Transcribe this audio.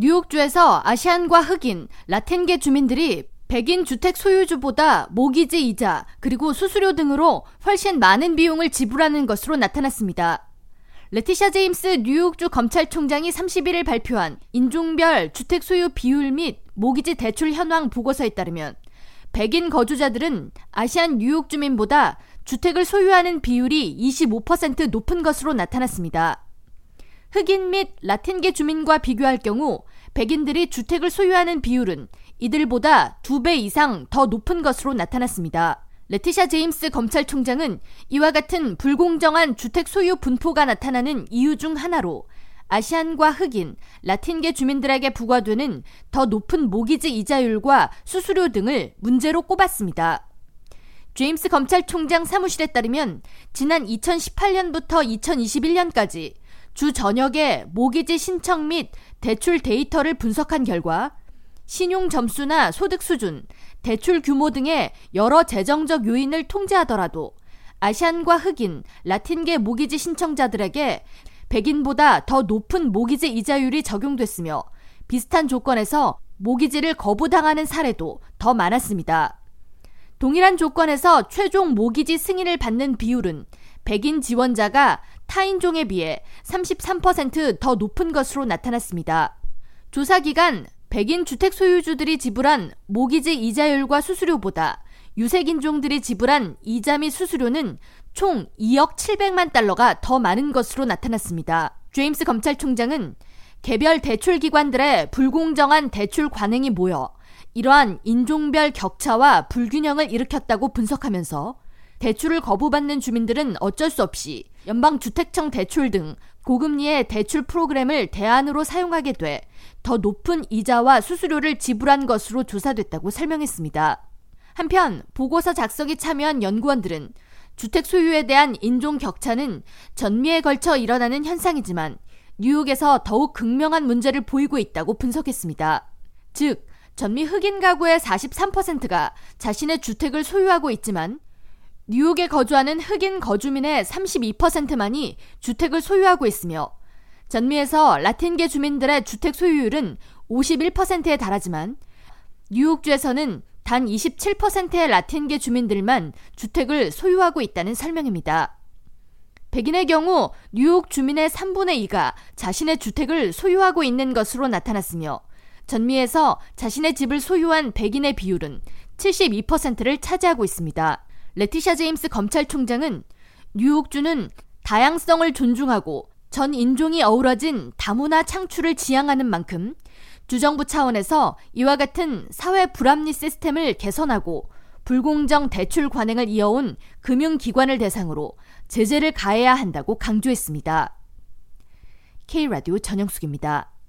뉴욕주에서 아시안과 흑인, 라틴계 주민들이 백인 주택 소유주보다 모기지 이자 그리고 수수료 등으로 훨씬 많은 비용을 지불하는 것으로 나타났습니다. 레티샤 제임스 뉴욕주 검찰총장이 31일 발표한 인종별 주택 소유 비율 및 모기지 대출 현황 보고서에 따르면 백인 거주자들은 아시안 뉴욕 주민보다 주택을 소유하는 비율이 25% 높은 것으로 나타났습니다. 흑인 및 라틴계 주민과 비교할 경우 백인들이 주택을 소유하는 비율은 이들보다 두 배 이상 더 높은 것으로 나타났습니다. 레티샤 제임스 검찰총장은 이와 같은 불공정한 주택 소유 분포가 나타나는 이유 중 하나로 아시안과 흑인, 라틴계 주민들에게 부과되는 더 높은 모기지 이자율과 수수료 등을 문제로 꼽았습니다. 제임스 검찰총장 사무실에 따르면 지난 2018년부터 2021년까지 주 전역에 모기지 신청 및 대출 데이터를 분석한 결과 신용 점수나 소득 수준, 대출 규모 등의 여러 재정적 요인을 통제하더라도 아시안과 흑인, 라틴계 모기지 신청자들에게 백인보다 더 높은 모기지 이자율이 적용됐으며 비슷한 조건에서 모기지를 거부당하는 사례도 더 많았습니다. 동일한 조건에서 최종 모기지 승인을 받는 비율은 백인 지원자가 타인종에 비해 33%더 높은 것으로 나타났습니다. 조사 기간 백인 주택 소유주들이 지불한 모기지 이자율과 수수료보다 유색인종들이 지불한 이자 및 수수료는 총 2억 700만 달러가 더 많은 것으로 나타났습니다. 제임스 검찰총장은 개별 대출 기관들의 불공정한 대출 관행이 모여 이러한 인종별 격차와 불균형을 일으켰다고 분석하면서 대출을 거부받는 주민들은 어쩔 수 없이 연방주택청 대출 등 고금리의 대출 프로그램을 대안으로 사용하게 돼 더 높은 이자와 수수료를 지불한 것으로 조사됐다고 설명했습니다. 한편 보고서 작성에 참여한 연구원들은 주택 소유에 대한 인종 격차는 전미에 걸쳐 일어나는 현상이지만 뉴욕에서 더욱 극명한 문제를 보이고 있다고 분석했습니다. 즉, 전미 흑인 가구의 43%가 자신의 주택을 소유하고 있지만 뉴욕에 거주하는 흑인 거주민의 32%만이 주택을 소유하고 있으며 전미에서 라틴계 주민들의 주택 소유율은 51%에 달하지만 뉴욕주에서는 단 27%의 라틴계 주민들만 주택을 소유하고 있다는 설명입니다. 백인의 경우 뉴욕 주민의 3분의 2가 자신의 주택을 소유하고 있는 것으로 나타났으며 전미에서 자신의 집을 소유한 백인의 비율은 72%를 차지하고 있습니다. 레티샤 제임스 검찰총장은 뉴욕주는 다양성을 존중하고 전 인종이 어우러진 다문화 창출을 지향하는 만큼 주정부 차원에서 이와 같은 사회 불합리 시스템을 개선하고 불공정 대출 관행을 이어온 금융기관을 대상으로 제재를 가해야 한다고 강조했습니다. K라디오 전영숙입니다.